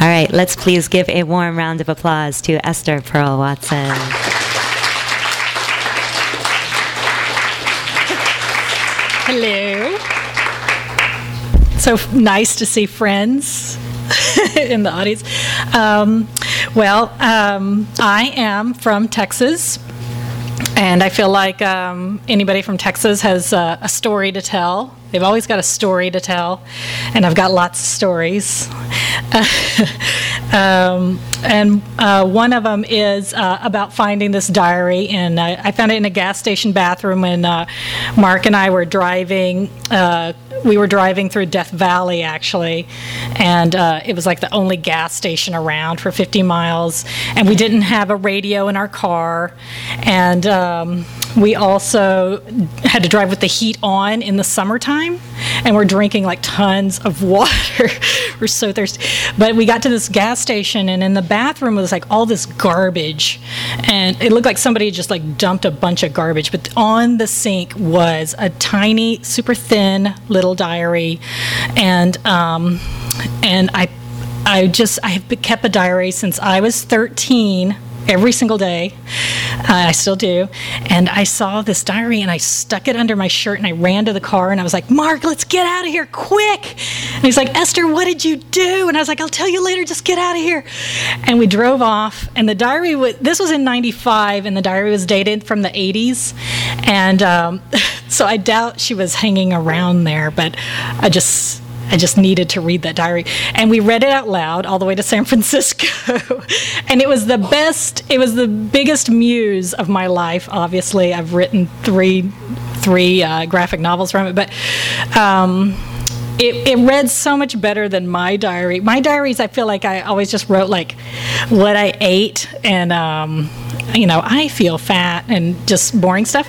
All right, let's please give a warm round of applause to Esther Pearl Watson. Hello. So nice to see friends in the audience. Um, well, um, I am from Texas, and I feel like um, anybody from Texas has uh, a story to tell. They've always got a story to tell, and I've got lots of stories. um, and uh, one of them is uh, about finding this diary, and I, I found it in a gas station bathroom when uh, Mark and I were driving. Uh, we were driving through Death Valley, actually, and uh, it was like the only gas station around for 50 miles, and we didn't have a radio in our car, and um, we also had to drive with the heat on in the summertime, and we're drinking like tons of water. we're so thirsty. But we got to this gas station, and in the bathroom was like all this garbage, and it looked like somebody just like dumped a bunch of garbage. But on the sink was a tiny, super thin little diary, and um, and I I just I have kept a diary since I was 13 every single day. Uh, I still do. And I saw this diary and I stuck it under my shirt and I ran to the car and I was like, Mark, let's get out of here quick. And he's like, Esther, what did you do? And I was like, I'll tell you later, just get out of here. And we drove off and the diary, was, this was in 95 and the diary was dated from the 80s. And um, so I doubt she was hanging around there, but I just I just needed to read that diary. And we read it out loud all the way to San Francisco. and it was the best, it was the biggest muse of my life, obviously. I've written three, three uh, graphic novels from it, but. Um, it, it read so much better than my diary. My diaries, I feel like I always just wrote like what I ate and um, you know, I feel fat and just boring stuff.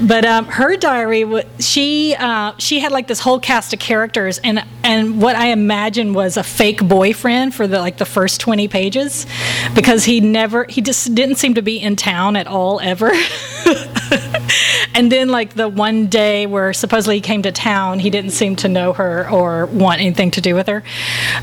But um, her diary, she uh, she had like this whole cast of characters, and and what I imagine was a fake boyfriend for the like the first twenty pages, because he never he just didn't seem to be in town at all ever. and then like the one day where supposedly he came to town, he didn't seem to know her or want anything to do with her.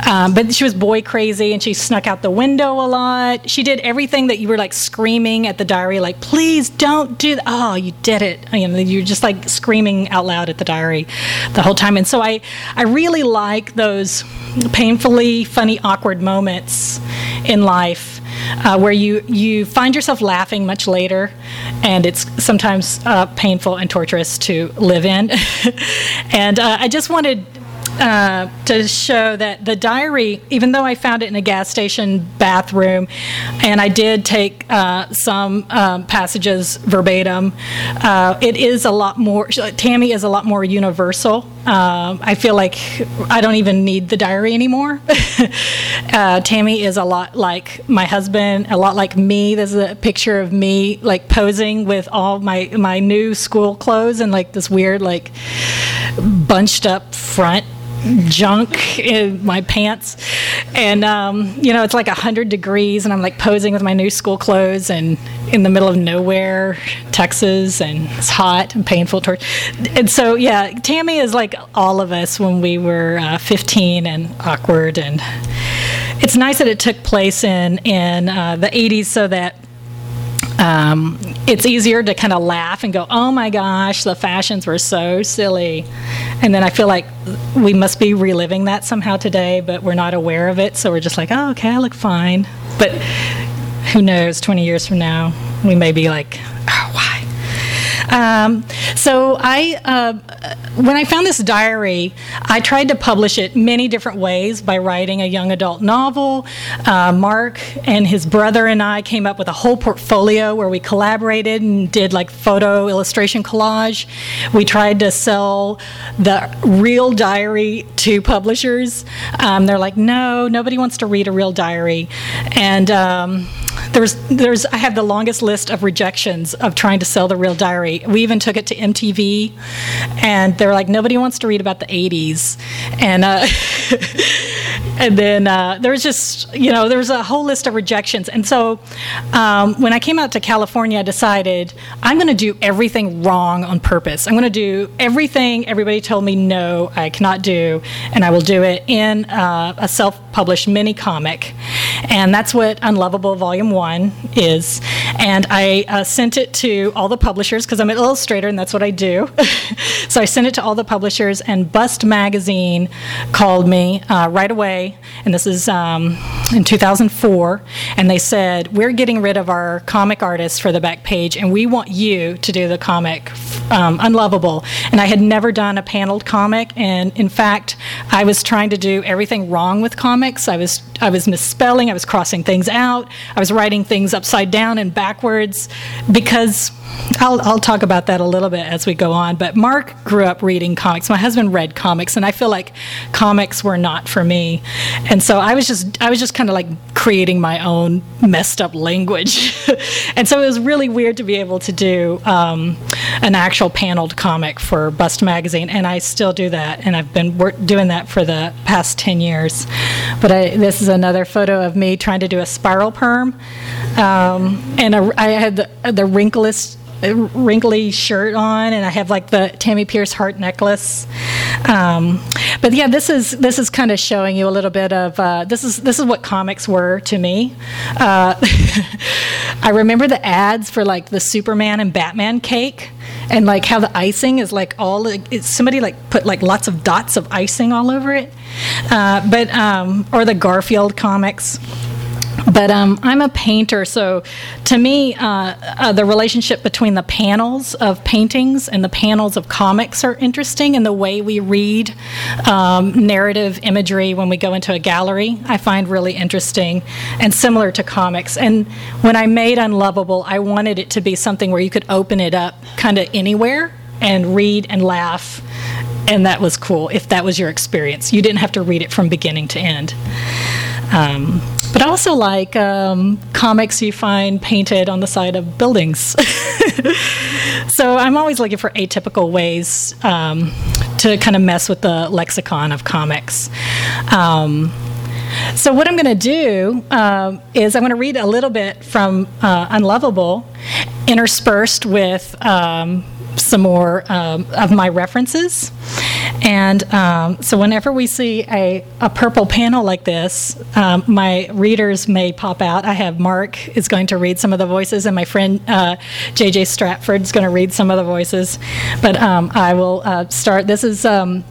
Um, but she was boy crazy, and she snuck out the window a lot. She did everything that you were like screaming at the diary, like, please don't do that. Oh, you did it. You know, you're just like screaming out loud at the diary the whole time. And so I, I really like those painfully funny, awkward moments in life. Uh, where you, you find yourself laughing much later, and it's sometimes uh, painful and torturous to live in. and uh, I just wanted uh, to show that the diary, even though I found it in a gas station bathroom, and I did take uh, some um, passages verbatim, uh, it is a lot more, Tammy is a lot more universal. Um, I feel like I don't even need the diary anymore. Uh, Tammy is a lot like my husband, a lot like me. There's a picture of me like posing with all my, my new school clothes and like this weird, like bunched up front junk in my pants. And, um, you know, it's like 100 degrees, and I'm like posing with my new school clothes and in the middle of nowhere, Texas, and it's hot and painful. And so, yeah, Tammy is like all of us when we were uh, 15 and awkward. And it's nice that it took place in, in uh, the 80s so that um, it's easier to kind of laugh and go, oh my gosh, the fashions were so silly. And then I feel like we must be reliving that somehow today, but we're not aware of it. So we're just like, oh, okay, I look fine. But who knows, 20 years from now, we may be like, oh, why? Um, so I, uh, when I found this diary, I tried to publish it many different ways by writing a young adult novel. Uh, Mark and his brother and I came up with a whole portfolio where we collaborated and did like photo illustration collage. We tried to sell the real diary to publishers. Um, they're like, no, nobody wants to read a real diary, and um, there's there's I have the longest list of rejections of trying to sell the real diary. We even took it to MTV, and they're like, nobody wants to read about the 80s, and uh, and then uh, there was just you know there was a whole list of rejections, and so um, when I came out to California, I decided I'm going to do everything wrong on purpose. I'm going to do everything everybody told me no, I cannot do, and I will do it in uh, a self-published mini comic, and that's what Unlovable Volume One is. And I uh, sent it to all the publishers because I'm an illustrator and that's what I do. so I sent it to all the publishers, and Bust Magazine called me uh, right away, and this is um, in 2004, and they said, We're getting rid of our comic artists for the back page, and we want you to do the comic um, Unlovable. And I had never done a paneled comic, and in fact, I was trying to do everything wrong with comics. I was I was misspelling, I was crossing things out, I was writing things upside down and backwards because I'll, I'll talk about that a little bit as we go on. But Mark grew up reading comics. My husband read comics, and I feel like comics were not for me. And so I was just I was just kind of like creating my own messed up language. and so it was really weird to be able to do um, an actual paneled comic for Bust magazine, and I still do that, and I've been doing that for the past ten years. But I, this is another photo of me trying to do a spiral perm, um, and a, I had the, the wrinklest wrinkly shirt on, and I have like the Tammy Pierce heart necklace. Um, but yeah, this is this is kind of showing you a little bit of uh, this is this is what comics were to me. Uh, I remember the ads for like the Superman and Batman cake, and like how the icing is like all somebody like put like lots of dots of icing all over it. Uh, but um, or the Garfield comics. But um, I'm a painter, so to me, uh, uh, the relationship between the panels of paintings and the panels of comics are interesting, and the way we read um, narrative imagery when we go into a gallery, I find really interesting and similar to comics. And when I made Unlovable, I wanted it to be something where you could open it up kind of anywhere and read and laugh and that was cool if that was your experience. You didn't have to read it from beginning to end. Um, but also like um, comics you find painted on the side of buildings. so I'm always looking for atypical ways um, to kind of mess with the lexicon of comics. Um, so what I'm going to do uh, is I'm going to read a little bit from uh, Unlovable, interspersed with um, some more um, of my references. And um, so, whenever we see a, a purple panel like this, um, my readers may pop out. I have Mark is going to read some of the voices, and my friend uh, JJ Stratford is going to read some of the voices. But um, I will uh, start. This is um,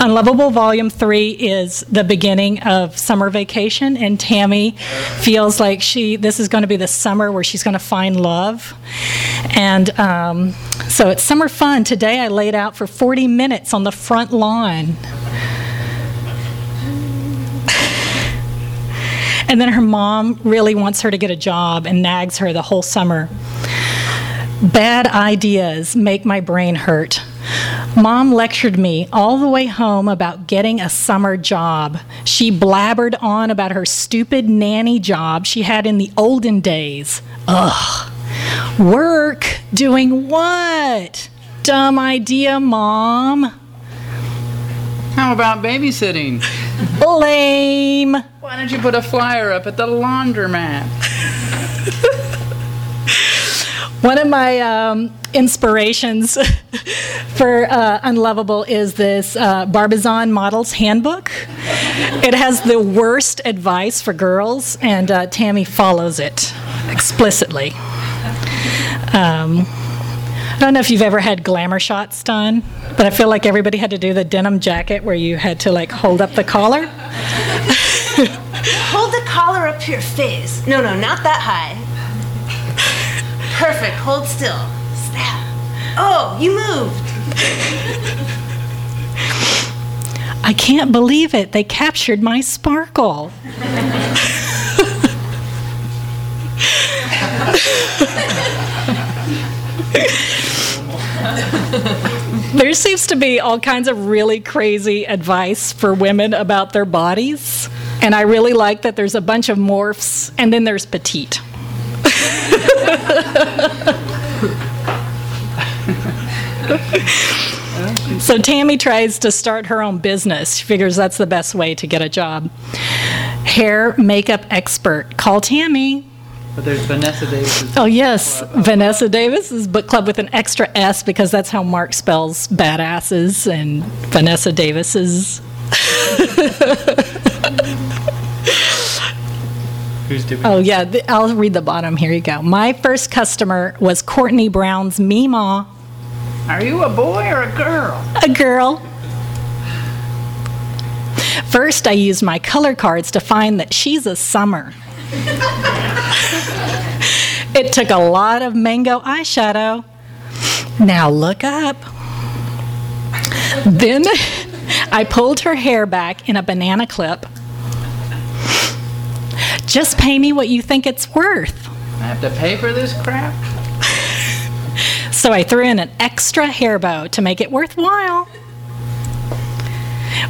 Unlovable Volume 3 is the beginning of summer vacation, and Tammy feels like she this is going to be the summer where she's going to find love. And um, so it's summer fun. Today I laid out for 40 minutes on the front lawn. and then her mom really wants her to get a job and nags her the whole summer. Bad ideas make my brain hurt. Mom lectured me all the way home about getting a summer job. She blabbered on about her stupid nanny job she had in the olden days. Ugh. Work? Doing what? Dumb idea, Mom. How about babysitting? Lame. Why don't you put a flyer up at the laundromat? One of my um, inspirations for uh, Unlovable is this uh, Barbizon Models Handbook. It has the worst advice for girls, and uh, Tammy follows it explicitly. Um, I don't know if you've ever had glamour shots done, but I feel like everybody had to do the denim jacket where you had to like hold up the collar. Hold the collar up to your face. No, no, not that high. Perfect. Hold still. Oh, you moved. I can't believe it. They captured my sparkle. there seems to be all kinds of really crazy advice for women about their bodies. And I really like that there's a bunch of morphs and then there's petite. So Tammy tries to start her own business. She figures that's the best way to get a job. Hair makeup expert. Call Tammy. But there's Vanessa Davis. Oh, yes. Vanessa Davis's book club with an extra S because that's how Mark spells badasses and Vanessa Davis's. Who's doing Oh, yeah. I'll read the bottom. Here you go. My first customer was Courtney Brown's Meemaw, Are you a boy or a girl? a girl. First, I used my color cards to find that she's a summer. it took a lot of mango eyeshadow. Now look up. Then I pulled her hair back in a banana clip. Just pay me what you think it's worth. I have to pay for this crap? So I threw in an extra hair bow to make it worthwhile.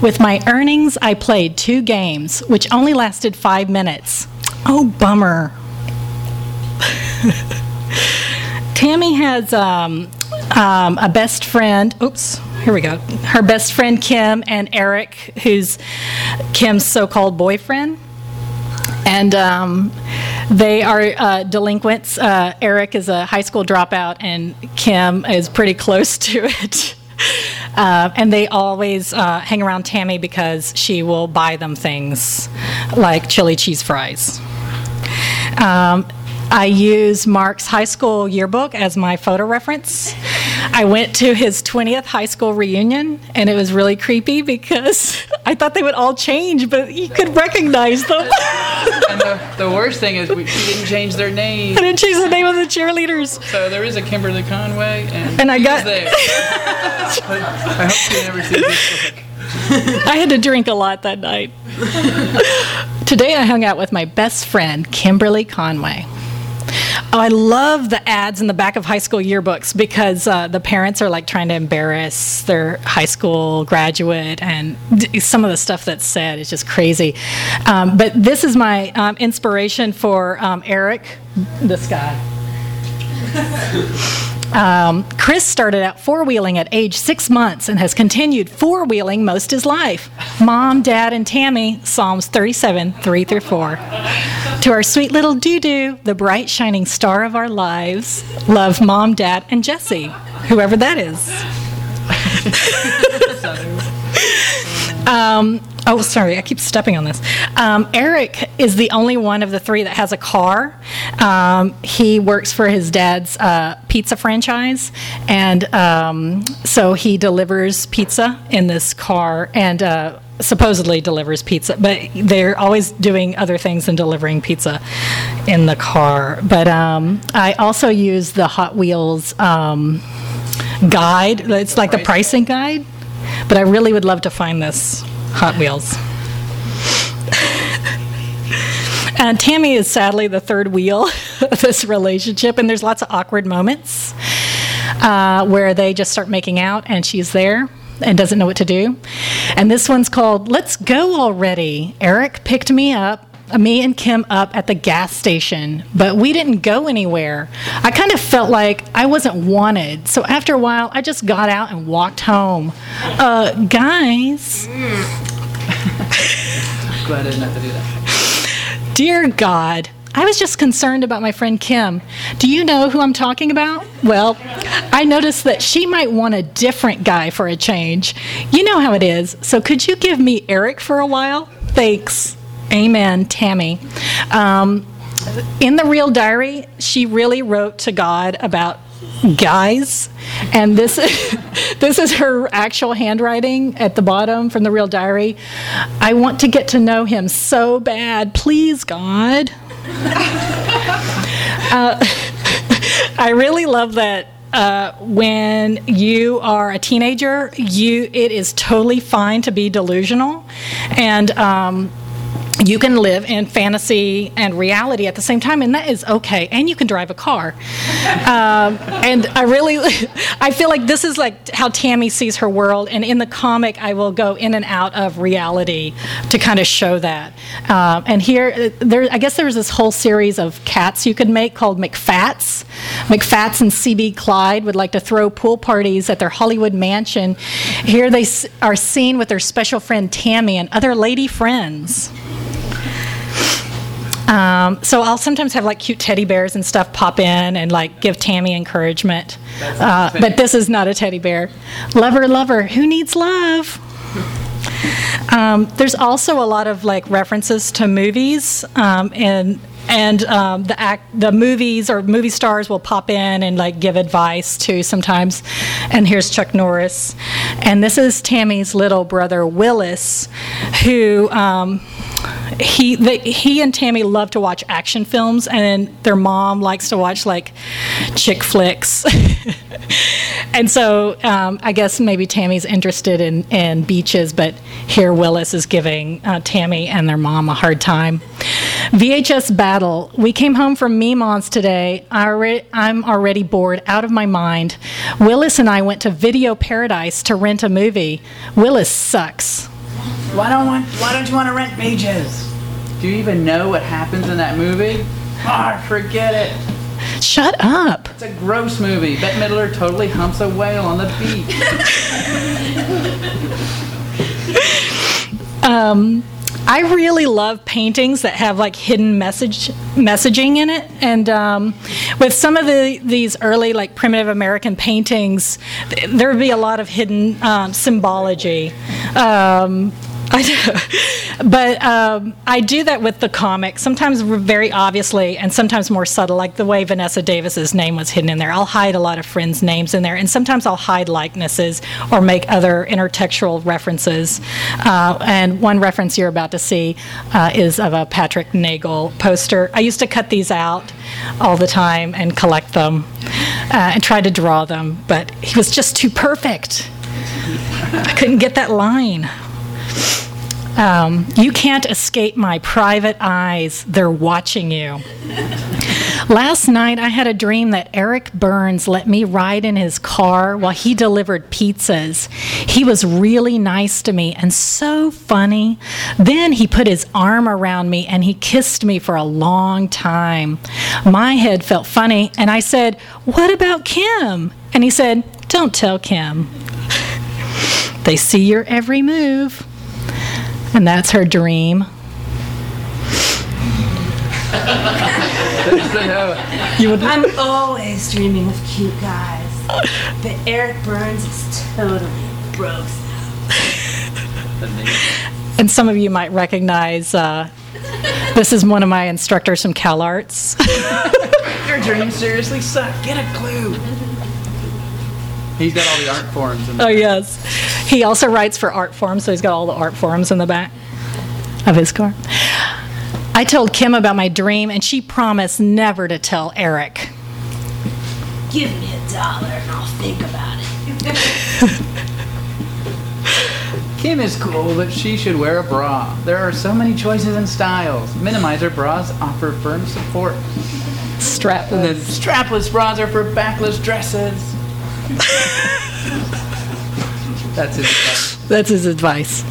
With my earnings, I played two games, which only lasted five minutes. Oh, bummer. Tammy has um, um, a best friend. Oops, here we go. Her best friend Kim and Eric, who's Kim's so called boyfriend and um, they are uh, delinquents. Uh, Eric is a high school dropout, and Kim is pretty close to it. Uh, and they always uh, hang around Tammy because she will buy them things like chili cheese fries. Um, I use Mark's high school yearbook as my photo reference. I went to his 20th high school reunion, and it was really creepy because I thought they would all change, but you could recognize them. And the, the worst thing is we, he didn't change their name. I didn't change the name of the cheerleaders. So there is a Kimberly Conway, and, And I got- there. I hope she never sees this book. I had to drink a lot that night. Today I hung out with my best friend, Kimberly Conway. Oh, I love the ads in the back of high school yearbooks because uh, the parents are like trying to embarrass their high school graduate, and d- some of the stuff that's said is just crazy. Um, but this is my um, inspiration for um, Eric, this guy. Um, Chris started out four wheeling at age six months and has continued four wheeling most his life. Mom, Dad, and Tammy, Psalms 37, 3 through 4. To our sweet little doo doo, the bright shining star of our lives, love Mom, Dad, and Jesse, whoever that is. Um, oh, sorry, I keep stepping on this. Um, Eric is the only one of the three that has a car. Um, he works for his dad's uh, pizza franchise, and um, so he delivers pizza in this car and uh, supposedly delivers pizza, but they're always doing other things than delivering pizza in the car. But um, I also use the Hot Wheels um, guide, it's like the pricing guide. But I really would love to find this Hot Wheels. And Tammy is sadly the third wheel of this relationship, and there's lots of awkward moments uh, where they just start making out, and she's there and doesn't know what to do. And this one's called Let's Go Already. Eric picked me up. Me and Kim up at the gas station, but we didn't go anywhere. I kind of felt like I wasn't wanted. So after a while, I just got out and walked home. Uh, guys, Glad I didn't have to do that. Dear God, I was just concerned about my friend Kim. Do you know who I'm talking about? Well, I noticed that she might want a different guy for a change. You know how it is. So could you give me Eric for a while? Thanks. Amen, Tammy. Um, in the real diary, she really wrote to God about guys and this this is her actual handwriting at the bottom from the real diary. I want to get to know him so bad. Please god. Uh, i really love that uh, when you are a teenager, you it is totally fine to be delusional, and um, you can live in fantasy and reality at the same time, and that is okay. And you can drive a car. Um, and I really, I feel like this is like how Tammy sees her world. And in the comic, I will go in and out of reality to kind of show that. Um, and here, uh, there, I guess there's this whole series of cats you could make called McFats. McFats and CB Clyde would like to throw pool parties at their Hollywood mansion. Here they are seen with their special friend Tammy and other lady friends. Um, so I'll sometimes have like cute teddy bears and stuff pop in and like give Tammy encouragement. Uh, but this is not a teddy bear. Lover, lover, who needs love? Um, there's also a lot of like references to movies um, and and um, the act the movies or movie stars will pop in and like give advice too sometimes and here's chuck norris and this is tammy's little brother willis who um, he they, he and Tammy love to watch action films, and their mom likes to watch like chick flicks. and so um, I guess maybe Tammy's interested in, in beaches, but here Willis is giving uh, Tammy and their mom a hard time. VHS battle. We came home from Memons today. I I'm already bored out of my mind. Willis and I went to Video Paradise to rent a movie. Willis sucks. Why don't want, Why don't you want to rent Beaches? Do you even know what happens in that movie? Ah, forget it. Shut up. It's a gross movie. Bette Midler totally humps a whale on the beach. Um, I really love paintings that have like hidden message messaging in it, and um, with some of the these early like primitive American paintings, th- there would be a lot of hidden um, symbology. Um, I do, but um, I do that with the comic, sometimes very obviously and sometimes more subtle, like the way Vanessa Davis's name was hidden in there. I'll hide a lot of friends' names in there, and sometimes I'll hide likenesses or make other intertextual references. Uh, and one reference you're about to see uh, is of a Patrick Nagel poster. I used to cut these out all the time and collect them uh, and try to draw them, but he was just too perfect. I couldn't get that line. Um, you can't escape my private eyes. They're watching you. Last night, I had a dream that Eric Burns let me ride in his car while he delivered pizzas. He was really nice to me and so funny. Then he put his arm around me and he kissed me for a long time. My head felt funny, and I said, What about Kim? And he said, Don't tell Kim. They see your every move. And that's her dream. I'm always dreaming of cute guys. But Eric Burns is totally gross. And some of you might recognize uh, this is one of my instructors from CalArts. Your dreams seriously suck. Get a clue. He's got all the art forms. In oh, yes. He also writes for art forums, so he's got all the art forums in the back of his car. I told Kim about my dream, and she promised never to tell Eric. Give me a dollar and I'll think about it. Kim is cool, but she should wear a bra. There are so many choices and styles. Minimizer bras offer firm support. Strap. And then strapless bras are for backless dresses. That's his advice. That's his advice.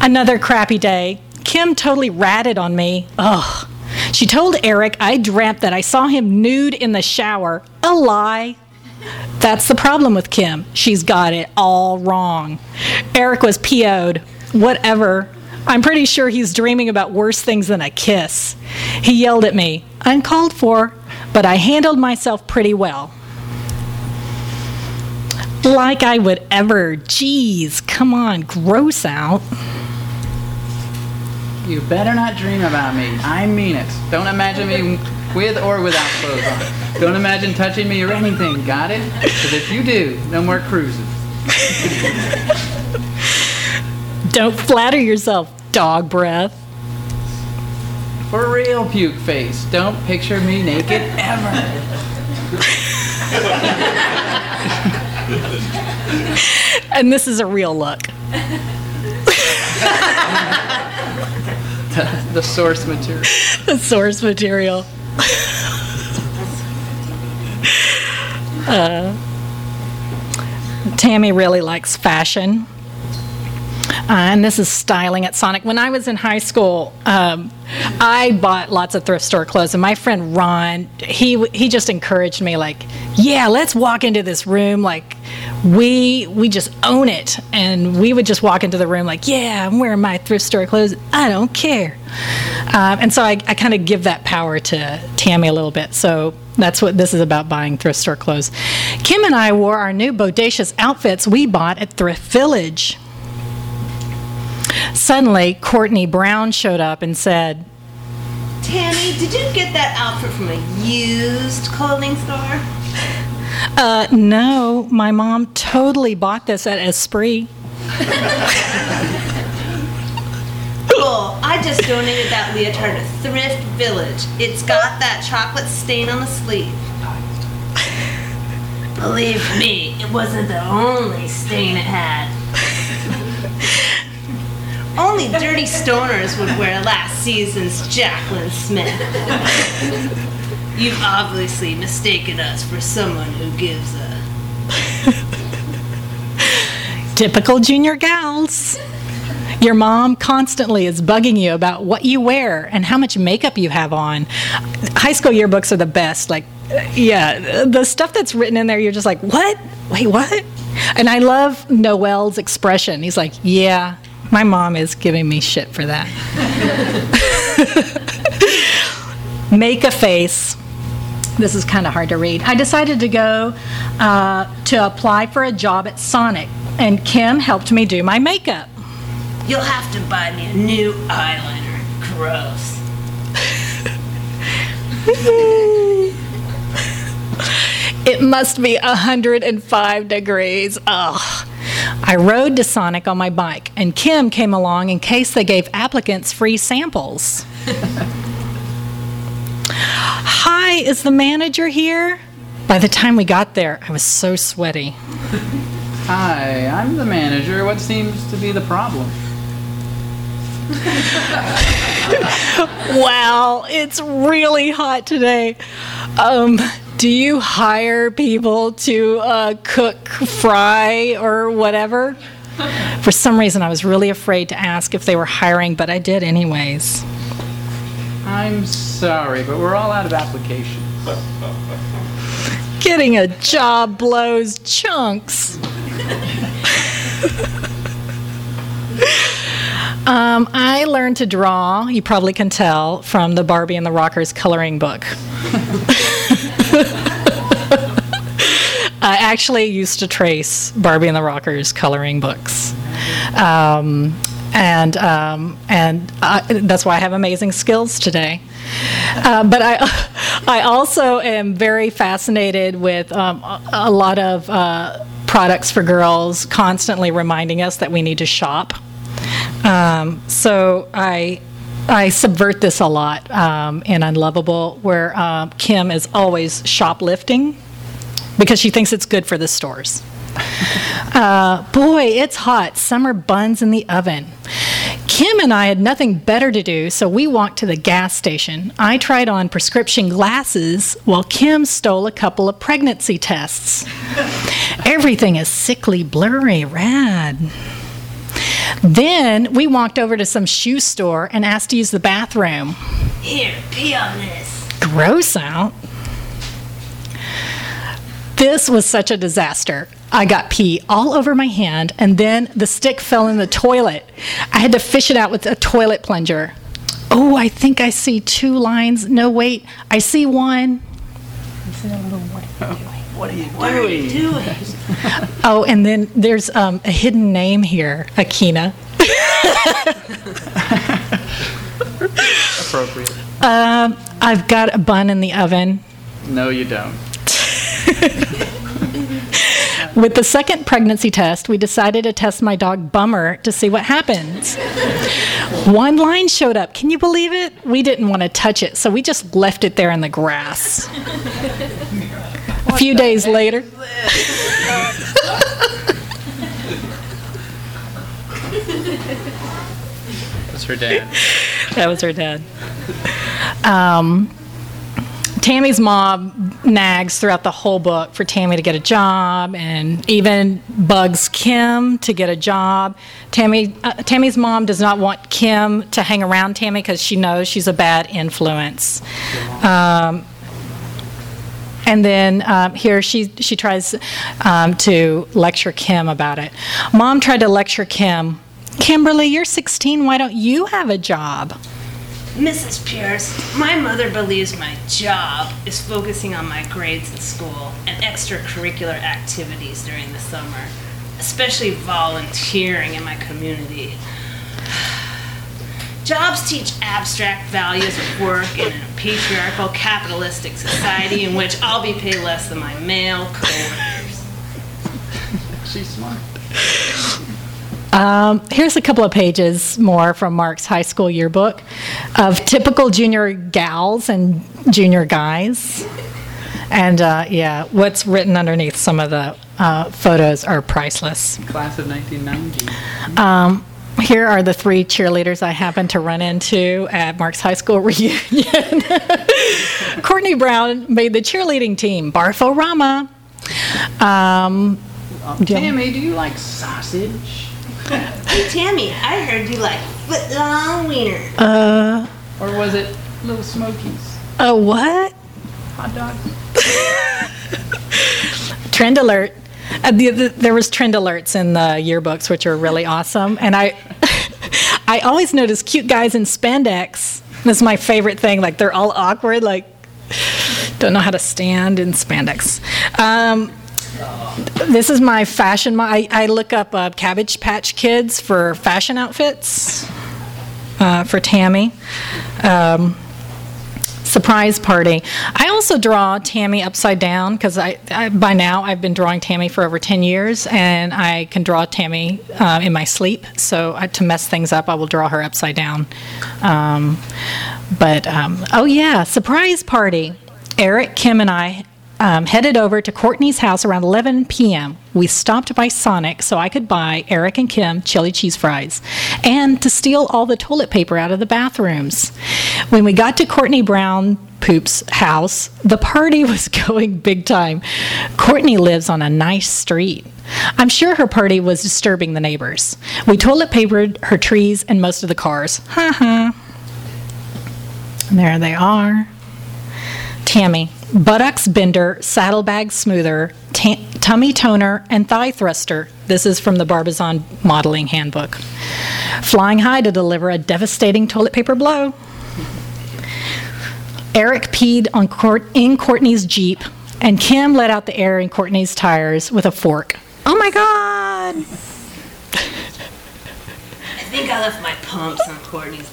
Another crappy day. Kim totally ratted on me. Ugh. She told Eric I dreamt that I saw him nude in the shower. A lie. That's the problem with Kim. She's got it all wrong. Eric was PO'd. Whatever. I'm pretty sure he's dreaming about worse things than a kiss. He yelled at me, uncalled for, but I handled myself pretty well. Like I would ever. Jeez, come on, gross out. You better not dream about me. I mean it. Don't imagine me with or without clothes on. Don't imagine touching me or anything. Got it? Because if you do, no more cruises. Don't flatter yourself, dog breath. For real, puke face. Don't picture me naked ever. and this is a real look. The source material. The source material. Uh, Tammy really likes fashion. Uh, and this is styling at Sonic. When I was in high school, um, I bought lots of thrift store clothes, and my friend Ron, he he just encouraged me, like, "Yeah, let's walk into this room, like, we we just own it." And we would just walk into the room, like, "Yeah, I'm wearing my thrift store clothes. I don't care." Um, and so I, I kind of give that power to Tammy a little bit. So that's what this is about buying thrift store clothes. Kim and I wore our new bodacious outfits we bought at Thrift Village. Suddenly, Courtney Brown showed up and said, Tammy, did you get that outfit from a used clothing store? Uh, No, my mom totally bought this at Esprit. Cool. I just donated that leotard to Thrift Village. It's got that chocolate stain on the sleeve. Believe me, it wasn't the only stain it had. Only dirty stoners would wear last season's Jaclyn Smith. You've obviously mistaken us for someone who gives a. Typical junior gals. Your mom constantly is bugging you about what you wear and how much makeup you have on. High school yearbooks are the best. Like, yeah, the stuff that's written in there, you're just like, what? Wait, what? And I love Noel's expression. He's like, yeah, my mom is giving me shit for that. Make a face. This is kind of hard to read. I decided to go uh, to apply for a job at Sonic, and Kim helped me do my makeup. You'll have to buy me a new eyeliner. Gross. It must be 105 degrees. Ugh. I rode to Sonic on my bike, and Kim came along in case they gave applicants free samples. Hi, is the manager here? By the time we got there, I was so sweaty. Hi, I'm the manager. What seems to be the problem? Wow, it's really hot today. Um, do you hire people to uh, cook, fry, or whatever? For some reason, I was really afraid to ask if they were hiring, but I did anyways. I'm sorry, but we're all out of applications. Getting a job blows chunks. um, I learned to draw, you probably can tell, from the Barbie and the Rockers coloring book. I actually used to trace Barbie and the Rockers coloring books. Um, and um, and I, that's why I have amazing skills today. Uh, but I, I also am very fascinated with um, a, lot of uh, products for girls, constantly reminding us that we need to shop. Um, so I, I subvert this a lot um, in Unlovable, where um, Kim is always shoplifting because she thinks it's good for the stores. Uh, boy, it's hot. Summer buns in the oven. Kim and I had nothing better to do, so we walked to the gas station. I tried on prescription glasses while Kim stole a couple of pregnancy tests. Everything is sickly, blurry, rad. Then we walked over to some shoe store and asked to use the bathroom. Here, pee on this. Gross out. This was such a disaster. I got pee all over my hand, and then the stick fell in the toilet. I had to fish it out with a toilet plunger. Oh, I think I see two lines. No, wait, I see one. What are you doing? What are you doing? Oh, and then there's um, a hidden name here, Akina. Appropriate. Um, I've got a bun in the oven. No, you don't. With the second pregnancy test, we decided to test my dog Bummer to see what happens. One line showed up. Can you believe it? We didn't want to touch it, so we just left it there in the grass. A few days later, That's her dad. that was her dad. Um, Tammy's mom nags throughout the whole book for Tammy to get a job and even bugs Kim to get a job. Tammy, uh, Tammy's mom does not want Kim to hang around Tammy because she knows she's a bad influence. Um, and then um, here she she tries um, to lecture Kim about it. Mom tried to lecture Kim. Kimberly, you're 16. Why don't you have a job? Mrs. Pierce, my mother believes my job is focusing on my grades in school and extracurricular activities during the summer, especially volunteering in my community. Jobs teach abstract values of work in a patriarchal capitalistic society in which I'll be paid less than my male coworkers. She's smart. Um, here's a couple of pages more from Mark's high school yearbook of typical junior gals and junior guys. And uh, yeah, what's written underneath some of the uh, photos are priceless. Class of 1990. Um, here are the three cheerleaders I happened to run into at Mark's high school reunion. Courtney Brown made the cheerleading team, Barfo Rama. Um, Um, Tammy, do you like sausage? Hey Tammy, I heard you like foot long wiener. uh, Or was it Little Smokies? a what? Hot dog. Trend alert. Uh, the, the, there was trend alerts in the yearbooks, which are really awesome. And I, I always notice cute guys in spandex. That's my favorite thing. Like they're all awkward, like don't know how to stand in spandex. Um, this is my fashion. I, I look up uh, Cabbage Patch Kids for fashion outfits uh, for Tammy. Um, surprise party. I also draw Tammy upside down because I, I by now I've been drawing Tammy for over 10 years and I can draw Tammy uh, in my sleep. So I, to mess things up, I will draw her upside down. Um, but um, oh yeah, surprise party. Eric, Kim, and I um, headed over to Courtney's house around 11 p.m. We stopped by Sonic so I could buy Eric and Kim chili cheese fries and to steal all the toilet paper out of the bathrooms. When we got to Courtney Brown Poop's house, the party was going big time. Courtney lives on a nice street. I'm sure her party was disturbing the neighbors. We toilet papered her trees and most of the cars. Ha ha. There they are. Tammy, buttocks bender, saddlebag smoother, ta- tummy toner, and thigh thruster. This is from the Barbizon Modeling Handbook. Flying high to deliver a devastating toilet paper blow. Eric peed on Court- in Courtney's Jeep, and Kim let out the air in Courtney's tires with a fork. Oh my God! I think I left my pumps on Courtney's.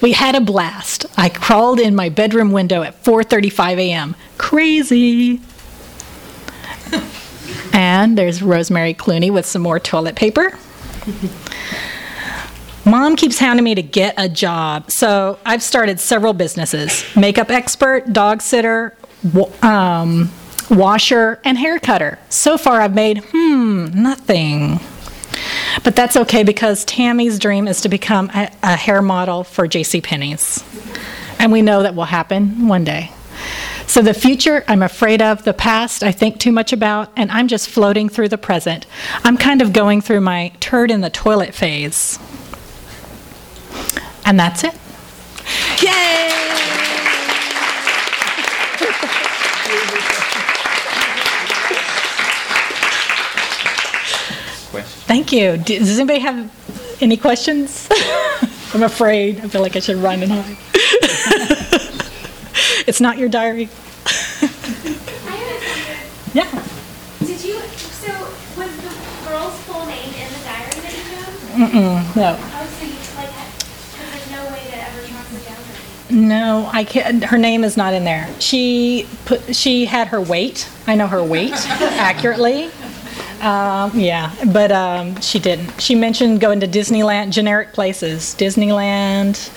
We had a blast. I crawled in my bedroom window at 4:35 a.m. Crazy. and there's Rosemary Clooney with some more toilet paper. Mom keeps hounding me to get a job, so I've started several businesses: makeup expert, dog sitter, um, washer, and hair cutter. So far, I've made hmm nothing. But that's okay because Tammy's dream is to become a, a hair model for J.C. Penney's, and we know that will happen one day. So the future I'm afraid of, the past I think too much about, and I'm just floating through the present. I'm kind of going through my turd in the toilet phase. And that's it. Yay! Thank you. Does anybody have any questions? I'm afraid. I feel like I should run and hide. it's not your diary. Yeah. Did you, so was the girl's full name in the diary that you found? No. Oh, so you, like, there's no way to ever track her down? No, I can't. Her name is not in there. She put. She had her weight. I know her weight accurately. Um, yeah, but um, she didn't. She mentioned going to Disneyland, generic places, Disneyland,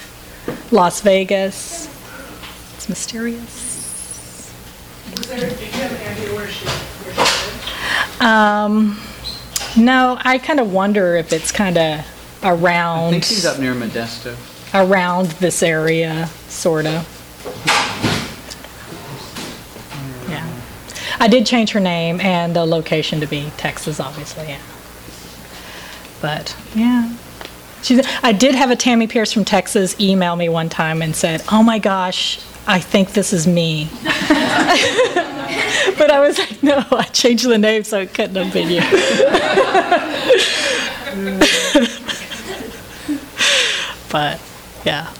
Las Vegas. It's mysterious. Was there, did you have an idea where she, where she lived? Um, no, I kind of wonder if it's kind of around. I around think she's up near Modesto. around this area, sort of. Yeah. I did change her name and the location to be Texas, obviously, yeah. But, yeah. She's, I did have a Tammy Pierce from Texas email me one time and said, oh my gosh, I think this is me. but I was like, no, I changed the name so it couldn't have been you. but, yeah.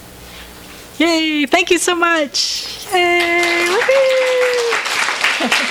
Yay! Thank you so much. Yay!